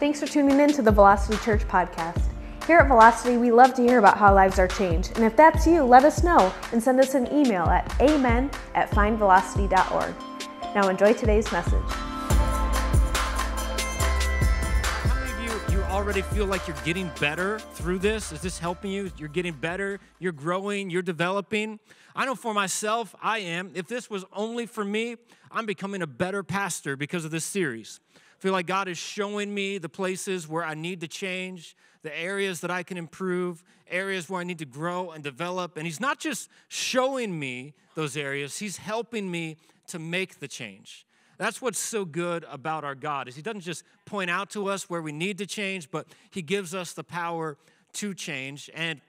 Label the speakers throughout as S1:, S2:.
S1: Thanks for tuning in to the Velocity Church podcast. Here at Velocity, we love to hear about how lives are changed. And if that's you, let us know and send us an email at amen at findvelocity.org. Now enjoy today's message.
S2: How many of you, you already feel like you're getting better through this? Is this helping you? You're getting better, you're growing, you're developing. I know for myself, I am. If this was only for me, I'm becoming a better pastor because of this series. Feel like God is showing me the places where I need to change, the areas that I can improve, areas where I need to grow and develop. And He's not just showing me those areas, He's helping me to make the change. That's what's so good about our God is he doesn't just point out to us where we need to change, but he gives us the power to change. And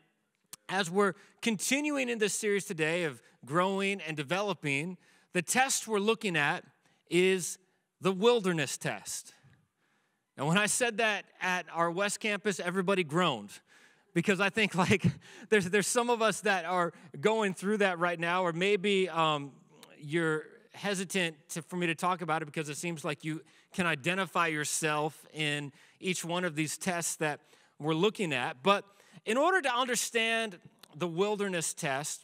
S2: as we're continuing in this series today of growing and developing, the test we're looking at is the wilderness test. And when I said that at our West Campus, everybody groaned because I think like there's there's some of us that are going through that right now, or maybe um, you're hesitant to, for me to talk about it because it seems like you can identify yourself in each one of these tests that we're looking at. But in order to understand the wilderness test,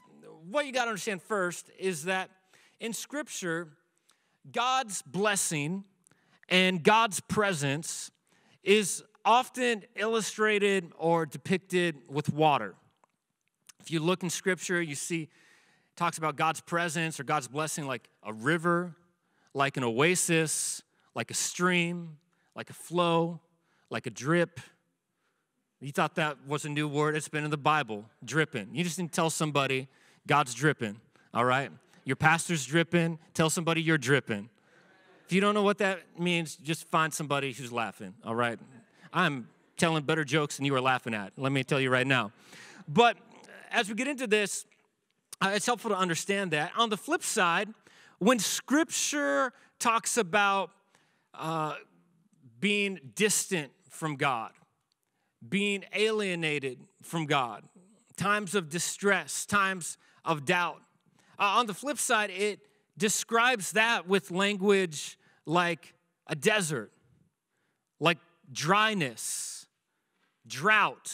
S2: what you got to understand first is that in Scripture, God's blessing and God's presence is often illustrated or depicted with water. If you look in Scripture, you see talks about God's presence or God's blessing like a river, like an oasis, like a stream, like a flow, like a drip. You thought that was a new word? It's been in the Bible, dripping. You just need to tell somebody God's dripping, all right? Your pastor's dripping, tell somebody you're dripping. If you don't know what that means, just find somebody who's laughing, all right? I'm telling better jokes than you are laughing at, let me tell you right now. But as we get into this, uh, it's helpful to understand that. On the flip side, when scripture talks about uh, being distant from God, being alienated from God, times of distress, times of doubt, uh, on the flip side, it describes that with language like a desert, like dryness, drought,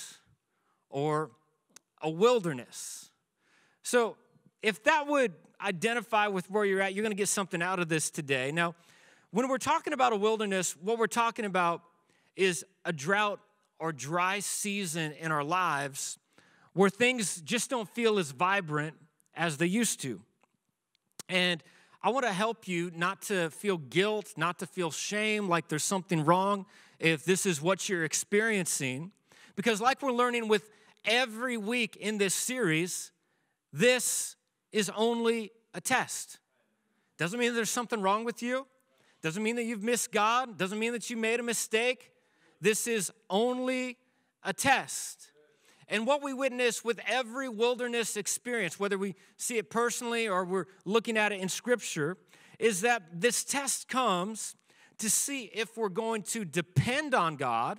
S2: or a wilderness. So, if that would identify with where you're at, you're going to get something out of this today. Now, when we're talking about a wilderness, what we're talking about is a drought or dry season in our lives where things just don't feel as vibrant as they used to. And I want to help you not to feel guilt, not to feel shame, like there's something wrong if this is what you're experiencing. Because, like we're learning with every week in this series, this is only a test. Doesn't mean there's something wrong with you. Doesn't mean that you've missed God. Doesn't mean that you made a mistake. This is only a test. And what we witness with every wilderness experience, whether we see it personally or we're looking at it in Scripture, is that this test comes to see if we're going to depend on God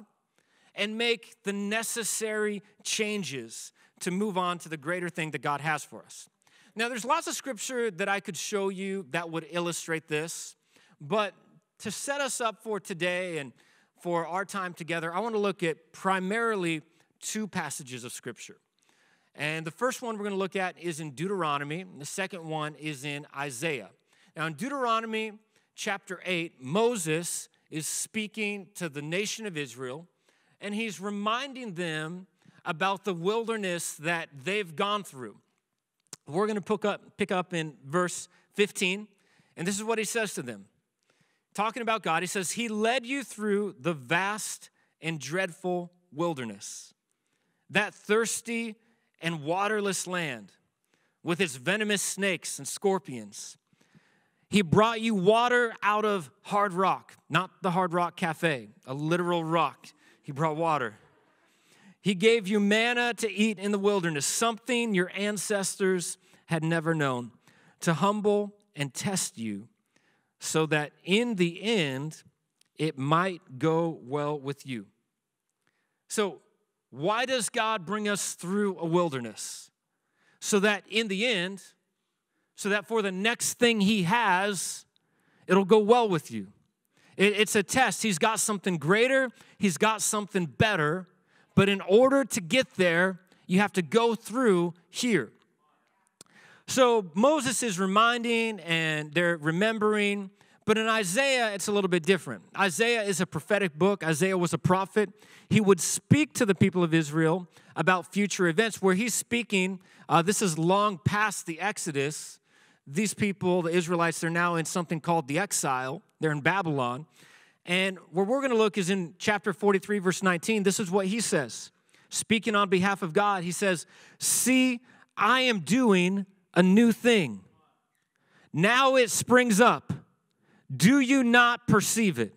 S2: and make the necessary changes to move on to the greater thing that God has for us. Now, there's lots of scripture that I could show you that would illustrate this, but to set us up for today and for our time together, I want to look at primarily two passages of scripture. And the first one we're going to look at is in Deuteronomy, the second one is in Isaiah. Now, in Deuteronomy chapter 8, Moses is speaking to the nation of Israel, and he's reminding them about the wilderness that they've gone through. We're going to pick up, pick up in verse 15, and this is what he says to them. Talking about God, he says, He led you through the vast and dreadful wilderness, that thirsty and waterless land with its venomous snakes and scorpions. He brought you water out of hard rock, not the Hard Rock Cafe, a literal rock. He brought water. He gave you manna to eat in the wilderness, something your ancestors had never known, to humble and test you, so that in the end it might go well with you. So, why does God bring us through a wilderness? So that in the end, so that for the next thing He has, it'll go well with you. It, it's a test. He's got something greater, he's got something better. But in order to get there, you have to go through here. So Moses is reminding and they're remembering, but in Isaiah, it's a little bit different. Isaiah is a prophetic book, Isaiah was a prophet. He would speak to the people of Israel about future events where he's speaking. Uh, this is long past the Exodus. These people, the Israelites, they're now in something called the exile, they're in Babylon. And where we're going to look is in chapter 43, verse 19. This is what he says. Speaking on behalf of God, he says, See, I am doing a new thing. Now it springs up. Do you not perceive it?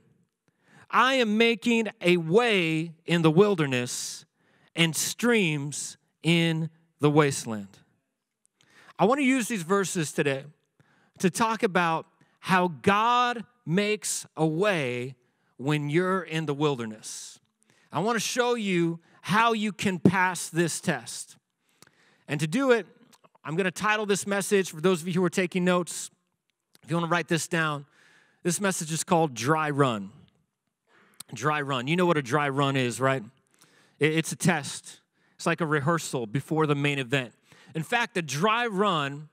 S2: I am making a way in the wilderness and streams in the wasteland. I want to use these verses today to talk about how God makes a way when you're in the wilderness. I want to show you how you can pass this test. And to do it, I'm going to title this message for those of you who are taking notes. If you want to write this down, this message is called Dry Run. Dry Run. You know what a dry run is, right? It's a test, it's like a rehearsal before the main event. In fact, a dry run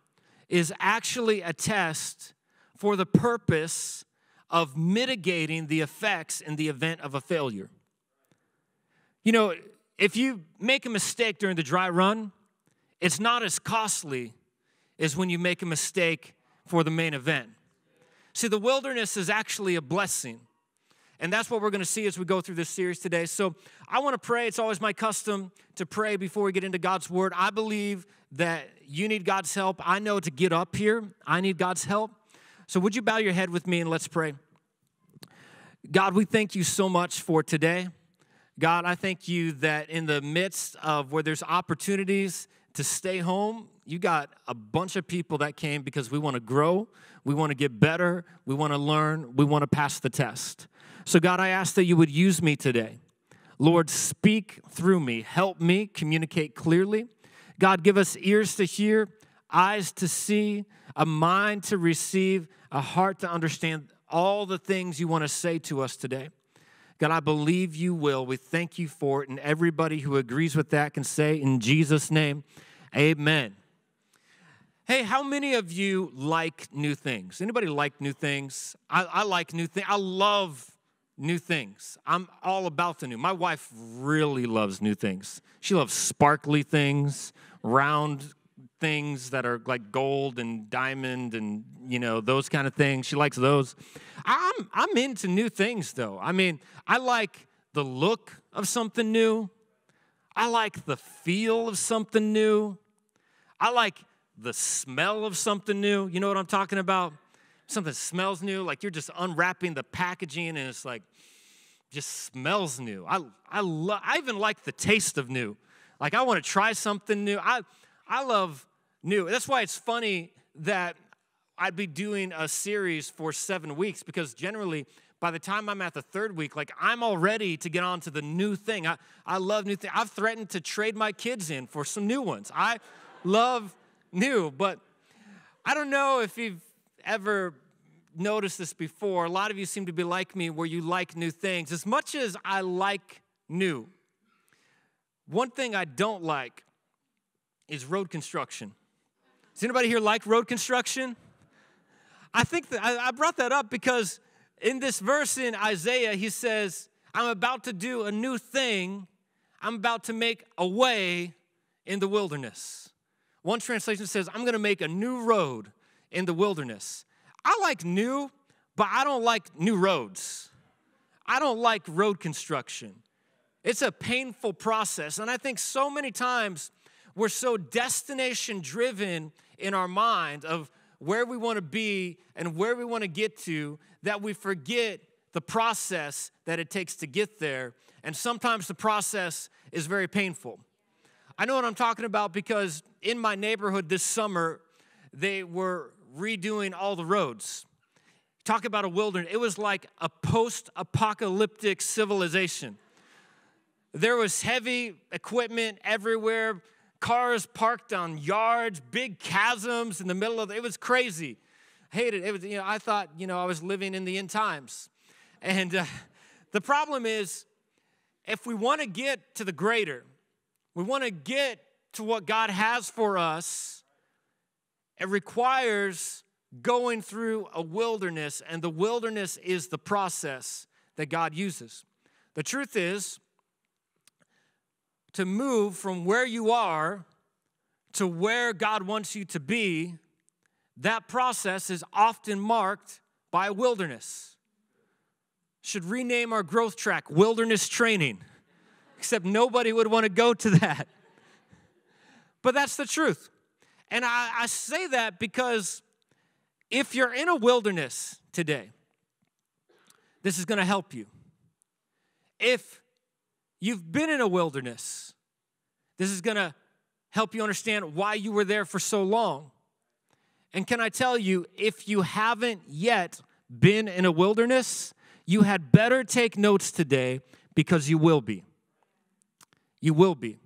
S2: is actually a test for the purpose of mitigating the effects in the event of a failure. You know, if you make a mistake during the dry run, it's not as costly as when you make a mistake for the main event. See, the wilderness is actually a blessing. And that's what we're going to see as we go through this series today. So I want to pray. It's always my custom to pray before we get into God's word. I believe that you need God's help. I know to get up here, I need God's help. So would you bow your head with me and let's pray? God, we thank you so much for today. God, I thank you that in the midst of where there's opportunities to stay home, you got a bunch of people that came because we want to grow, we want to get better, we want to learn, we want to pass the test. So, God, I ask that you would use me today. Lord, speak through me, help me communicate clearly. God, give us ears to hear, eyes to see, a mind to receive, a heart to understand all the things you want to say to us today. God, I believe you will. We thank you for it. And everybody who agrees with that can say in Jesus' name, Amen. Hey, how many of you like new things? Anybody like new things? I, I like new things. I love new things. I'm all about the new. My wife really loves new things. She loves sparkly things, round things that are like gold and diamond and you know those kind of things. She likes those. I'm I'm into new things though. I mean, I like the look of something new. I like the feel of something new. I like the smell of something new. You know what I'm talking about? Something smells new, like you're just unwrapping the packaging and it's like just smells new. I I love I even like the taste of new. Like I want to try something new. I I love new. That's why it's funny that I'd be doing a series for seven weeks because generally by the time I'm at the third week, like I'm all ready to get on to the new thing. I, I love new things. I've threatened to trade my kids in for some new ones. I love new, but I don't know if you've ever noticed this before. A lot of you seem to be like me where you like new things. As much as I like new, one thing I don't like is road construction. Does anybody here like road construction? I think that I brought that up because in this verse in Isaiah, he says, I'm about to do a new thing. I'm about to make a way in the wilderness. One translation says, I'm going to make a new road in the wilderness. I like new, but I don't like new roads. I don't like road construction. It's a painful process. And I think so many times we're so destination driven in our mind of where we want to be and where we want to get to that we forget the process that it takes to get there. And sometimes the process is very painful. I know what I'm talking about because in my neighborhood this summer, they were redoing all the roads. Talk about a wilderness. It was like a post apocalyptic civilization. There was heavy equipment everywhere, cars parked on yards, big chasms in the middle of it. Was crazy. Hated it. it was, you know, I thought, you know, I was living in the end times. And uh, the problem is, if we want to get to the greater, we want to get to what God has for us, it requires going through a wilderness, and the wilderness is the process that God uses. The truth is, to move from where you are to where God wants you to be, that process is often marked by wilderness. Should rename our growth track wilderness training, except nobody would want to go to that. But that's the truth. And I, I say that because if you're in a wilderness today, this is going to help you. If you've been in a wilderness, this is going to help you understand why you were there for so long. And can I tell you, if you haven't yet been in a wilderness, you had better take notes today because you will be. You will be.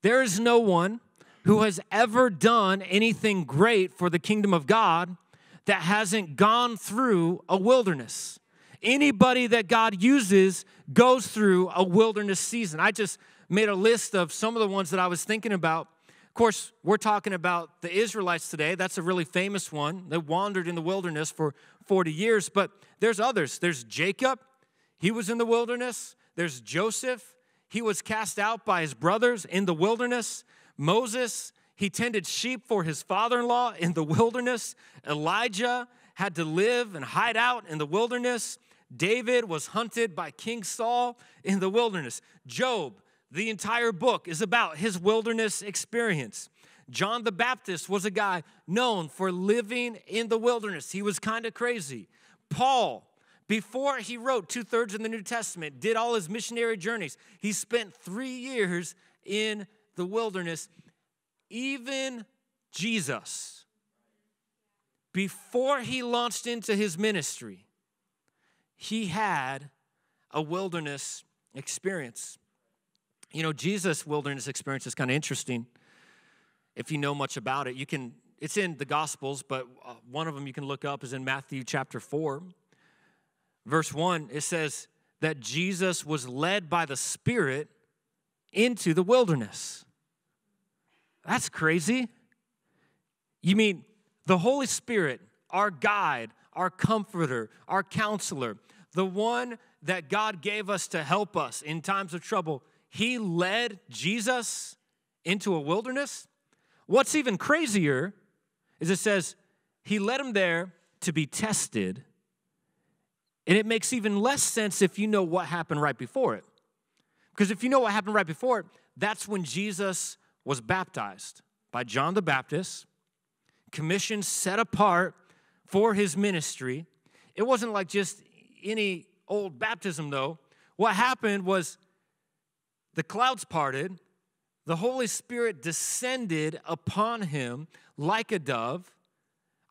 S2: There is no one who has ever done anything great for the kingdom of God that hasn't gone through a wilderness. Anybody that God uses goes through a wilderness season. I just made a list of some of the ones that I was thinking about. Of course, we're talking about the Israelites today. That's a really famous one. They wandered in the wilderness for 40 years, but there's others. There's Jacob, he was in the wilderness. There's Joseph, he was cast out by his brothers in the wilderness. Moses, he tended sheep for his father in law in the wilderness. Elijah had to live and hide out in the wilderness. David was hunted by King Saul in the wilderness. Job, the entire book is about his wilderness experience. John the Baptist was a guy known for living in the wilderness. He was kind of crazy. Paul, before he wrote two thirds of the New Testament, did all his missionary journeys. He spent three years in the wilderness. Even Jesus, before he launched into his ministry, he had a wilderness experience. You know, Jesus' wilderness experience is kind of interesting. If you know much about it, you can, it's in the Gospels, but uh, one of them you can look up is in Matthew chapter 4. Verse 1, it says that Jesus was led by the Spirit into the wilderness. That's crazy. You mean the Holy Spirit, our guide, our comforter, our counselor, the one that God gave us to help us in times of trouble, he led Jesus into a wilderness. What's even crazier is it says he led him there to be tested. And it makes even less sense if you know what happened right before it. Because if you know what happened right before it, that's when Jesus was baptized by John the Baptist, commissioned, set apart for his ministry. It wasn't like just any old baptism, though. What happened was the clouds parted, the Holy Spirit descended upon him like a dove.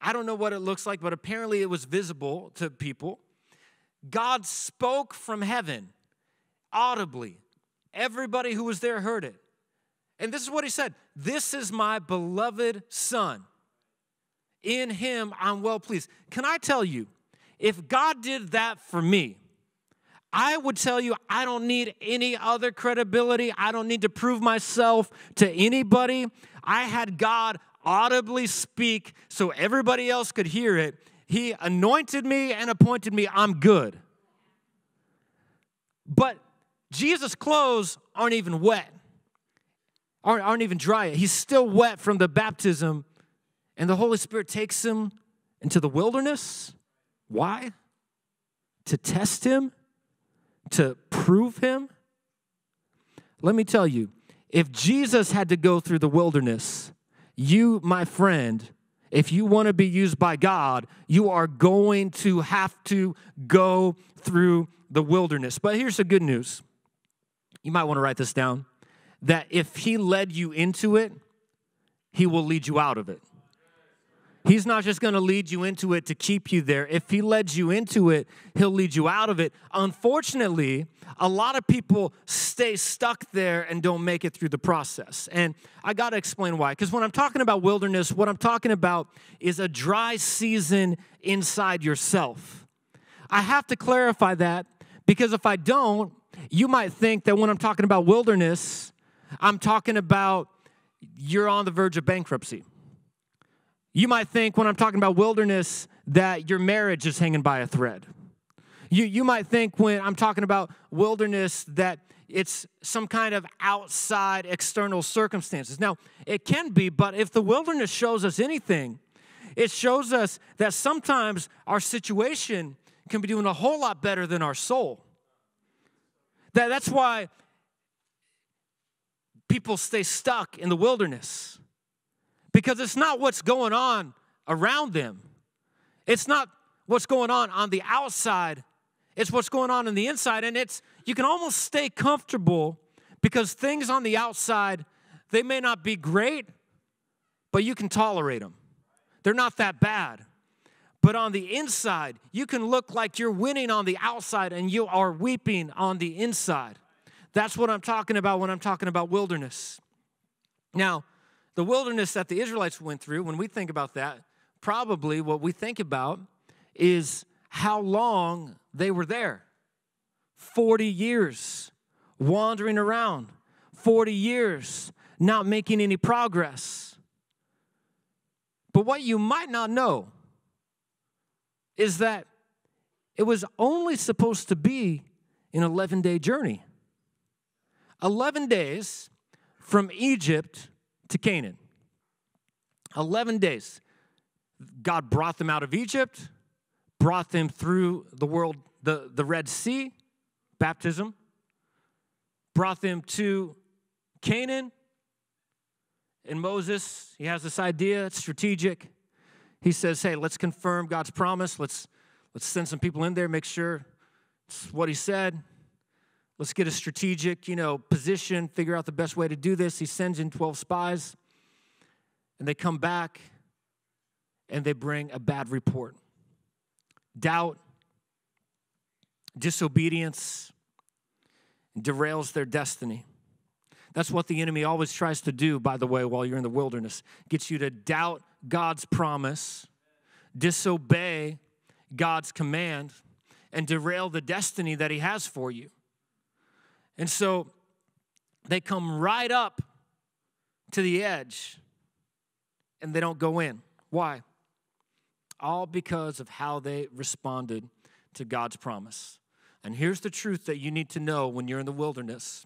S2: I don't know what it looks like, but apparently it was visible to people. God spoke from heaven audibly. Everybody who was there heard it. And this is what he said This is my beloved Son. In him I'm well pleased. Can I tell you, if God did that for me, I would tell you I don't need any other credibility. I don't need to prove myself to anybody. I had God audibly speak so everybody else could hear it. He anointed me and appointed me. I'm good. But Jesus' clothes aren't even wet, aren't, aren't even dry. He's still wet from the baptism, and the Holy Spirit takes him into the wilderness. Why? To test him to prove him? Let me tell you, if Jesus had to go through the wilderness, you, my friend, if you want to be used by God, you are going to have to go through the wilderness. But here's the good news. You might want to write this down that if He led you into it, He will lead you out of it. He's not just going to lead you into it to keep you there. If He led you into it, He'll lead you out of it. Unfortunately, a lot of people stay stuck there and don't make it through the process. And I got to explain why. Because when I'm talking about wilderness, what I'm talking about is a dry season inside yourself. I have to clarify that because if I don't, you might think that when I'm talking about wilderness, I'm talking about you're on the verge of bankruptcy. You might think when I'm talking about wilderness that your marriage is hanging by a thread. You, you might think when I'm talking about wilderness that it's some kind of outside external circumstances. Now, it can be, but if the wilderness shows us anything, it shows us that sometimes our situation can be doing a whole lot better than our soul. That, that's why people stay stuck in the wilderness because it's not what's going on around them, it's not what's going on on the outside, it's what's going on in the inside. And it's, you can almost stay comfortable because things on the outside, they may not be great, but you can tolerate them. They're not that bad. But on the inside, you can look like you're winning on the outside and you are weeping on the inside. That's what I'm talking about when I'm talking about wilderness. Now, the wilderness that the Israelites went through, when we think about that, probably what we think about is how long they were there 40 years wandering around, 40 years not making any progress. But what you might not know is that it was only supposed to be an 11 day journey. 11 days from Egypt to Canaan. 11 days. God brought them out of Egypt, brought them through the world, the, the Red Sea, baptism, brought them to Canaan. And Moses, he has this idea, it's strategic he says, hey, let's confirm God's promise. Let's, let's send some people in there, make sure it's what he said. Let's get a strategic, you know, position, figure out the best way to do this. He sends in 12 spies, and they come back and they bring a bad report. Doubt, disobedience derails their destiny. That's what the enemy always tries to do, by the way, while you're in the wilderness. Gets you to doubt God's promise, disobey God's command, and derail the destiny that He has for you. And so they come right up to the edge and they don't go in. Why? All because of how they responded to God's promise. And here's the truth that you need to know when you're in the wilderness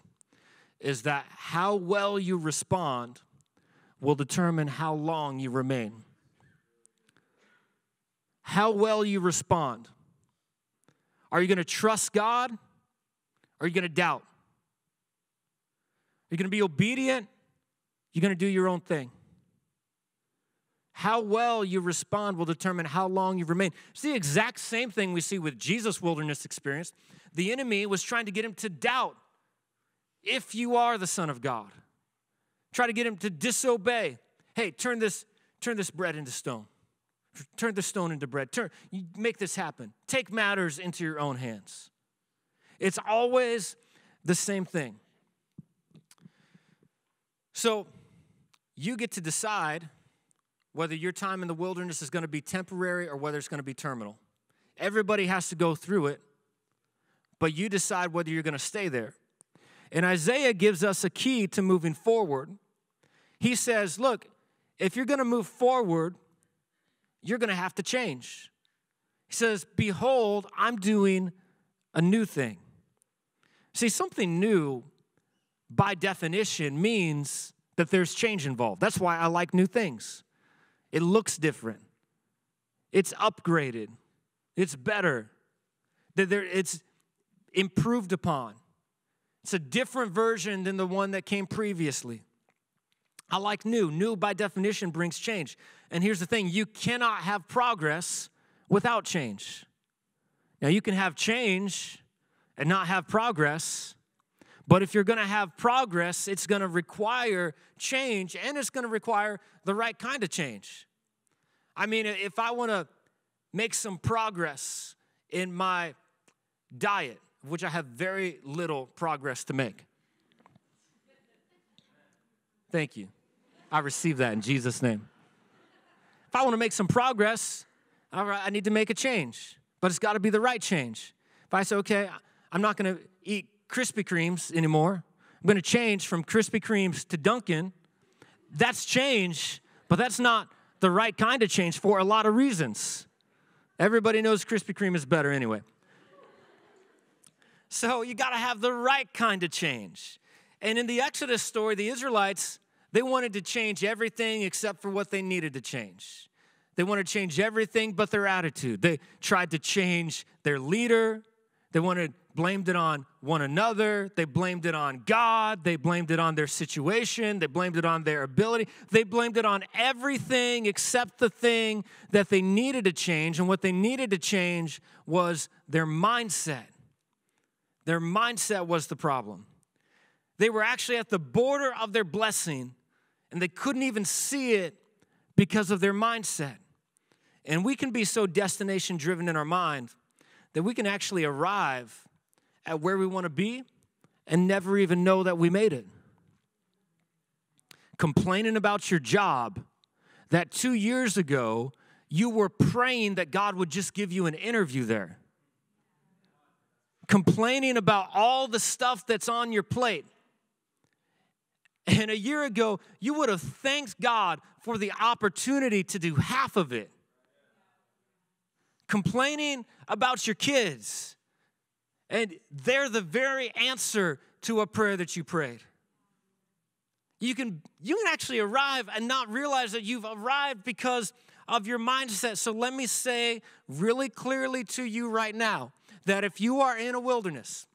S2: is that how well you respond will determine how long you remain. How well you respond. Are you going to trust God? Or are you going to doubt? Are going to be obedient? You're going to do your own thing. How well you respond will determine how long you remain. It's the exact same thing we see with Jesus' wilderness experience. The enemy was trying to get him to doubt if you are the Son of God. Try to get him to disobey. Hey, turn this, turn this bread into stone. Turn the stone into bread. Turn, make this happen. Take matters into your own hands. It's always the same thing. So you get to decide whether your time in the wilderness is going to be temporary or whether it's going to be terminal. Everybody has to go through it, but you decide whether you're going to stay there. And Isaiah gives us a key to moving forward. He says, Look, if you're going to move forward, you're going to have to change. He says, Behold, I'm doing a new thing. See, something new by definition means that there's change involved. That's why I like new things. It looks different, it's upgraded, it's better, it's improved upon. It's a different version than the one that came previously. I like new. New, by definition, brings change. And here's the thing you cannot have progress without change. Now, you can have change and not have progress, but if you're gonna have progress, it's gonna require change and it's gonna require the right kind of change. I mean, if I wanna make some progress in my diet, which I have very little progress to make. Thank you. I receive that in Jesus' name. If I want to make some progress, I need to make a change. but it's got to be the right change. If I say, okay, I'm not going to eat Krispy Kremes anymore, I'm going to change from Krispy Kremes to Dunkin', that's change, but that's not the right kind of change for a lot of reasons. Everybody knows Krispy Kreme is better anyway. So you got to have the right kind of change. And in the Exodus story, the Israelites, they wanted to change everything except for what they needed to change. They wanted to change everything but their attitude. They tried to change their leader. They wanted blamed it on one another. They blamed it on God. They blamed it on their situation. They blamed it on their ability. They blamed it on everything except the thing that they needed to change. And what they needed to change was their mindset. Their mindset was the problem. They were actually at the border of their blessing and they couldn't even see it because of their mindset. And we can be so destination driven in our mind that we can actually arrive at where we want to be and never even know that we made it. Complaining about your job that two years ago you were praying that God would just give you an interview there. Complaining about all the stuff that's on your plate and a year ago, you would have thanked God for the opportunity to do half of it. Complaining about your kids, and they're the very answer to a prayer that you prayed. You can, you can actually arrive and not realize that you've arrived because of your mindset. So let me say really clearly to you right now that if you are in a wilderness,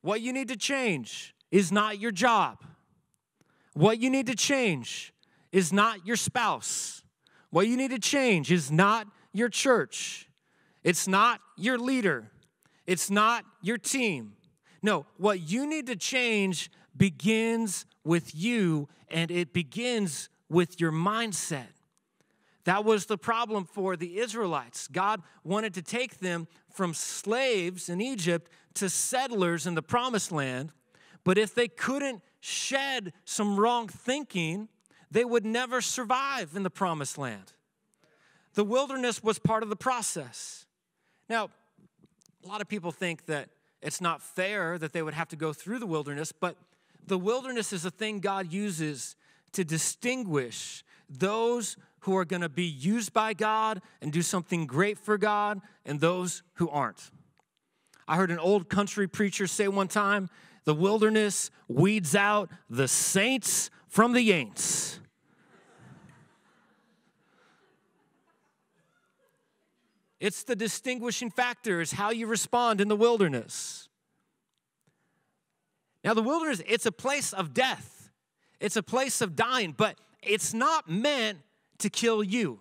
S2: what you need to change is not your job. What you need to change is not your spouse. What you need to change is not your church. It's not your leader. It's not your team. No, what you need to change begins with you and it begins with your mindset. That was the problem for the Israelites. God wanted to take them from slaves in Egypt to settlers in the promised land. But if they couldn't shed some wrong thinking, they would never survive in the promised land. The wilderness was part of the process. Now, a lot of people think that it's not fair that they would have to go through the wilderness, but the wilderness is a thing God uses to distinguish those who are going to be used by God and do something great for God and those who aren't. I heard an old country preacher say one time the wilderness weeds out the saints from the ain'ts. It's the distinguishing factor is how you respond in the wilderness. Now, the wilderness, it's a place of death. It's a place of dying, but it's not meant to kill you.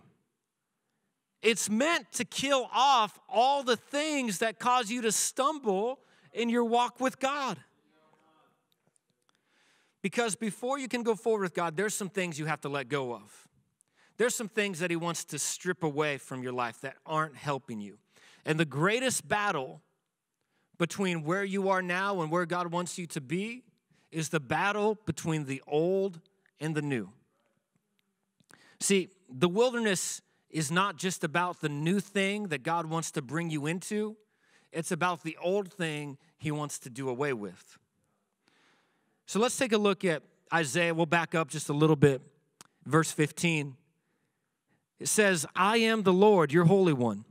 S2: It's meant to kill off all the things that cause you to stumble in your walk with God. Because before you can go forward with God, there's some things you have to let go of. There's some things that He wants to strip away from your life that aren't helping you. And the greatest battle between where you are now and where God wants you to be is the battle between the old and the new. See, the wilderness is not just about the new thing that God wants to bring you into, it's about the old thing He wants to do away with. So let's take a look at Isaiah. We'll back up just a little bit. Verse 15. It says, I am the Lord, your Holy One,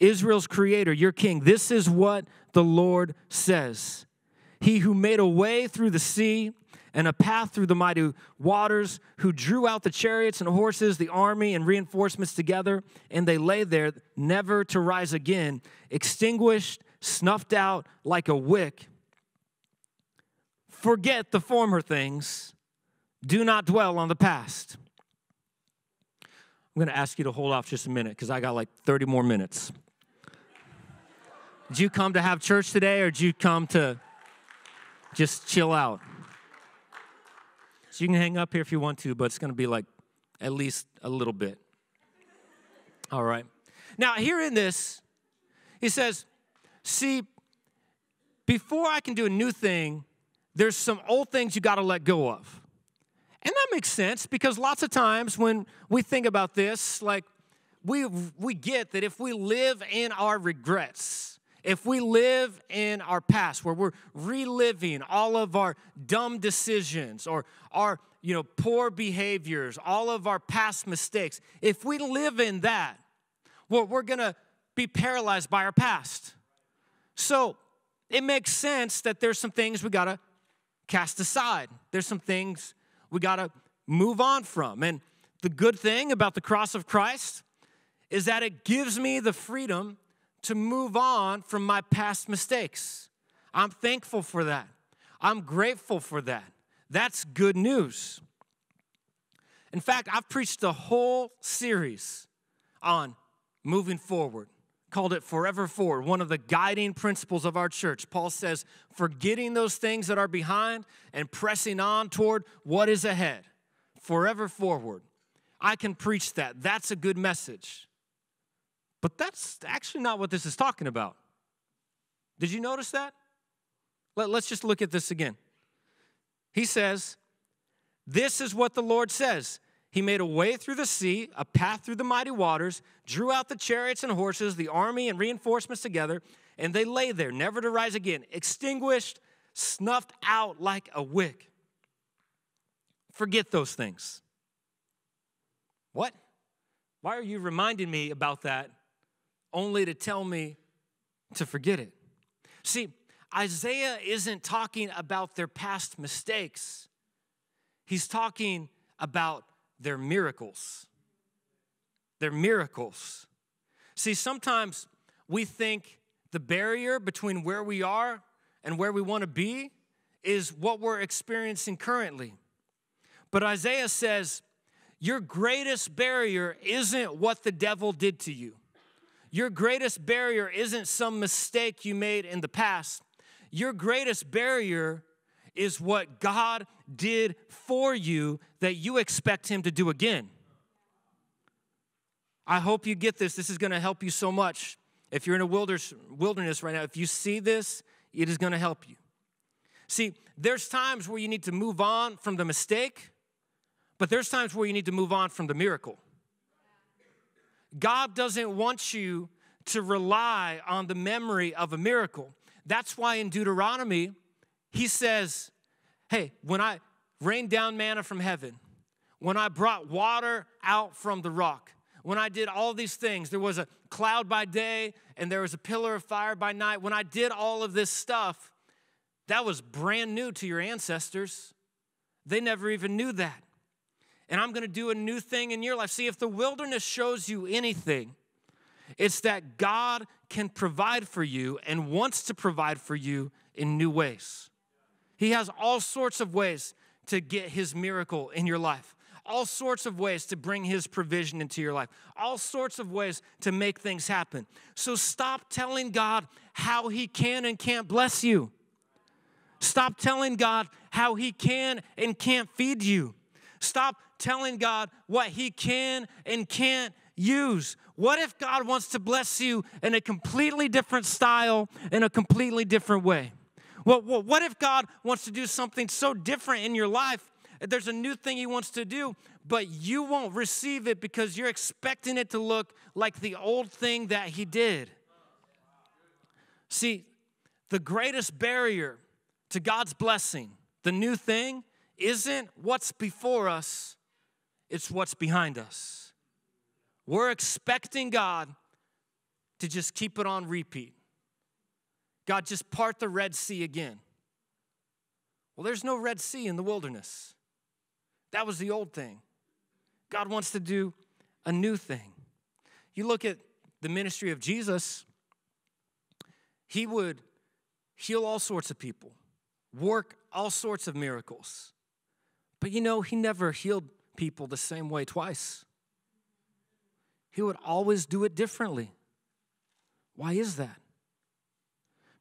S2: Israel's creator, your king. This is what the Lord says. He who made a way through the sea and a path through the mighty waters, who drew out the chariots and horses, the army and reinforcements together, and they lay there, never to rise again, extinguished, snuffed out like a wick Forget the former things, do not dwell on the past. I'm going to ask you to hold off just a minute because I got like 30 more minutes. Did you come to have church today or did you come to just chill out? So you can hang up here if you want to, but it's going to be like at least a little bit. All right. Now, here in this, he says, See, before I can do a new thing, there's some old things you got to let go of. And that makes sense because lots of times when we think about this, like we, we get that if we live in our regrets, if we live in our past where we're reliving all of our dumb decisions or our you know poor behaviors all of our past mistakes if we live in that well, we're gonna be paralyzed by our past. So it makes sense that there's some things we gotta cast aside. There's some things we gotta move on from and the good thing about the cross of christ is that it gives me the freedom to move on from my past mistakes. I'm thankful for that. I'm grateful for that. That's good news. In fact, I've preached a whole series on moving forward, called it Forever Forward, one of the guiding principles of our church. Paul says, forgetting those things that are behind and pressing on toward what is ahead. Forever forward. I can preach that. That's a good message. But that's actually not what this is talking about. Did you notice that? Let, us just look at this again. He says, This is what the Lord says. He made a way through the sea, a path through the mighty waters, drew out the chariots and horses, the army and reinforcements together, and they lay there, never to rise again, extinguished, snuffed out like a wick. Forget those things. What? Why are you reminding me about that only to tell me to forget it. See, Isaiah isn't talking about their past mistakes, he's talking about their miracles. They're miracles. See, sometimes we think the barrier between where we are and where we want to be is what we're experiencing currently. But Isaiah says, Your greatest barrier isn't what the devil did to you. Your greatest barrier isn't some mistake you made in the past. Your greatest barrier is what God did for you that you expect Him to do again. I hope you get this. This is going to help you so much. If you're in a wilderness right now, if you see this, it is going to help you. See, there's times where you need to move on from the mistake, but there's times where you need to move on from the miracle. God doesn't want you to rely on the memory of a miracle. That's why in Deuteronomy, he says, Hey, when I rained down manna from heaven, when I brought water out from the rock, when I did all these things, there was a cloud by day and there was a pillar of fire by night. When I did all of this stuff, that was brand new to your ancestors. They never even knew that and I'm going to do a new thing in your life. See, if the wilderness shows you anything, it's that God can provide for you and wants to provide for you in new ways. He has all sorts of ways to get his miracle in your life, all sorts of ways to bring his provision into your life, all sorts of ways to make things happen. So stop telling God how he can and can't bless you. Stop telling God how he can and can't feed you. Stop telling God what He can and can't use. What if God wants to bless you in a completely different style, in a completely different way? Well, what if God wants to do something so different in your life? There's a new thing He wants to do, but you won't receive it because you're expecting it to look like the old thing that He did. See, the greatest barrier to God's blessing, the new thing, isn't what's before us, it's what's behind us. We're expecting God to just keep it on repeat. God, just part the Red Sea again. Well, there's no Red Sea in the wilderness. That was the old thing. God wants to do a new thing. You look at the ministry of Jesus, he would heal all sorts of people, work all sorts of miracles. But you know, he never healed people the same way twice. He would always do it differently. Why is that?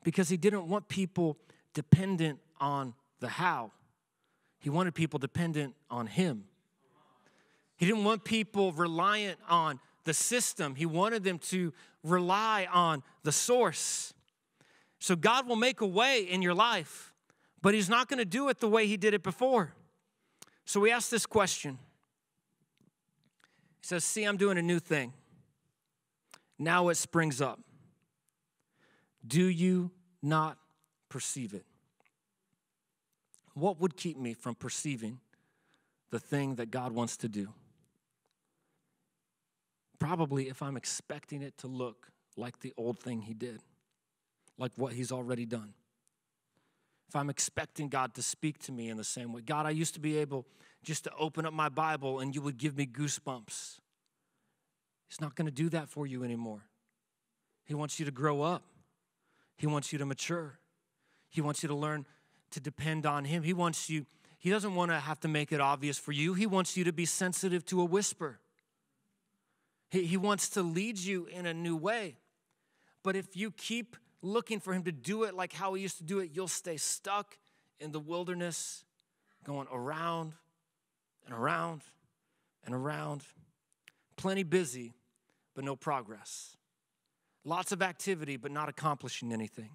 S2: Because he didn't want people dependent on the how, he wanted people dependent on him. He didn't want people reliant on the system, he wanted them to rely on the source. So God will make a way in your life, but he's not going to do it the way he did it before. So we ask this question. He says, See, I'm doing a new thing. now it springs up. Do you not perceive it? What would keep me from perceiving the thing that God wants to do? Probably if I'm expecting it to look like the old thing He did, like what He's already done. If I'm expecting God to speak to me in the same way. God, I used to be able just to open up my Bible and you would give me goosebumps. He's not going to do that for you anymore. He wants you to grow up, He wants you to mature, He wants you to learn to depend on Him. He wants you, He doesn't want to have to make it obvious for you. He wants you to be sensitive to a whisper. He, he wants to lead you in a new way. But if you keep looking for Him to do it like how He used to do it, you'll stay stuck in the wilderness, going around and around and around. Plenty busy, but no progress. Lots of activity, but not accomplishing anything.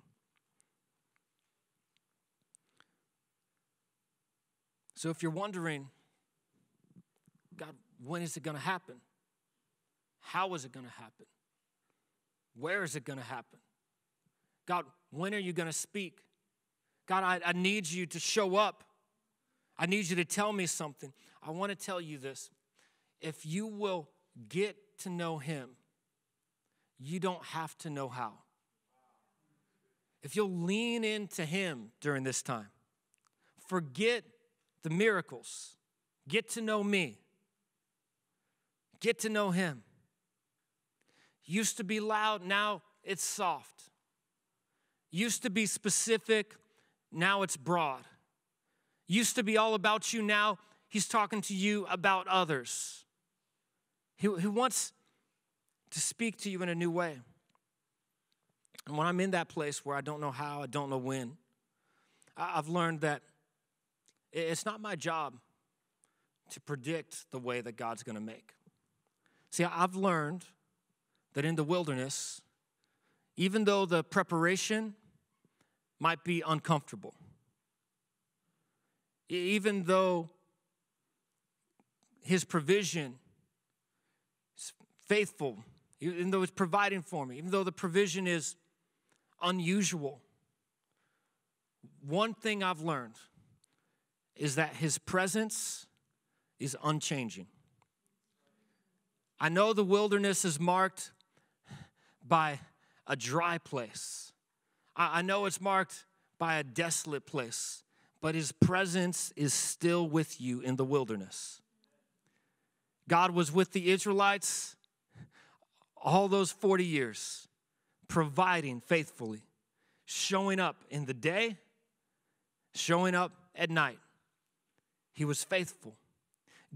S2: So if you're wondering, God, when is it going to happen? How is it going to happen? Where is it going to happen? God, when are you going to speak? God, I, I need you to show up. I need you to tell me something. I want to tell you this. If you will get to know Him, you don't have to know how. If you'll lean into Him during this time, forget the miracles. Get to know me. Get to know Him. Used to be loud, now it's soft. Used to be specific, now it's broad. Used to be all about you, now He's talking to you about others. He, he wants to speak to you in a new way. And when I'm in that place where I don't know how, I don't know when, I've learned that it's not my job to predict the way that God's going to make. See, I've learned that in the wilderness, even though the preparation might be uncomfortable, even though his provision is faithful, even though it's providing for me, even though the provision is unusual, one thing I've learned is that his presence is unchanging. I know the wilderness is marked by a dry place. I know it's marked by a desolate place, but his presence is still with you in the wilderness. God was with the Israelites all those 40 years, providing faithfully, showing up in the day, showing up at night. He was faithful.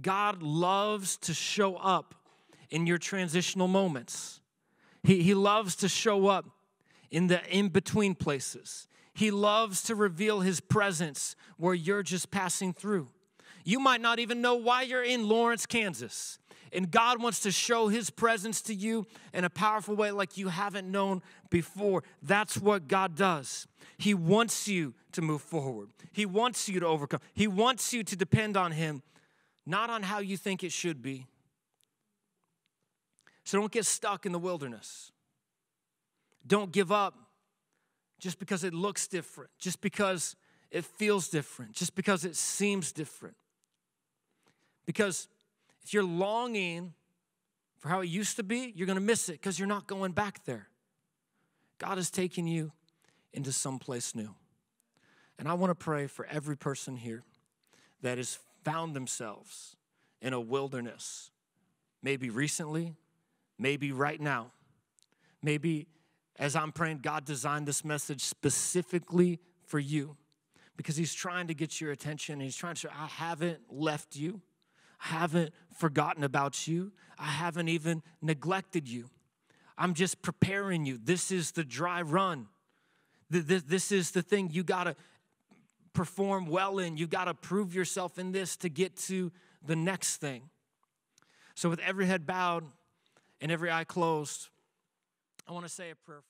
S2: God loves to show up in your transitional moments. He, he loves to show up in the in between places. He loves to reveal His presence where you're just passing through. You might not even know why you're in Lawrence, Kansas. And God wants to show His presence to you in a powerful way like you haven't known before. That's what God does. He wants you to move forward, He wants you to overcome, He wants you to depend on Him, not on how you think it should be. So don't get stuck in the wilderness. Don't give up just because it looks different, just because it feels different, just because it seems different. Because if you're longing for how it used to be, you're going to miss it because you're not going back there. God is taking you into some place new. And I want to pray for every person here that has found themselves in a wilderness, maybe recently, maybe right now, maybe as I'm praying, God designed this message specifically for you because He's trying to get your attention. He's trying to I haven't left you haven't forgotten about you. I haven't even neglected you. I'm just preparing you. This is the dry run. This is the thing you got to perform well in. You got to prove yourself in this to get to the next thing. So, with every head bowed and every eye closed, I want to say a prayer.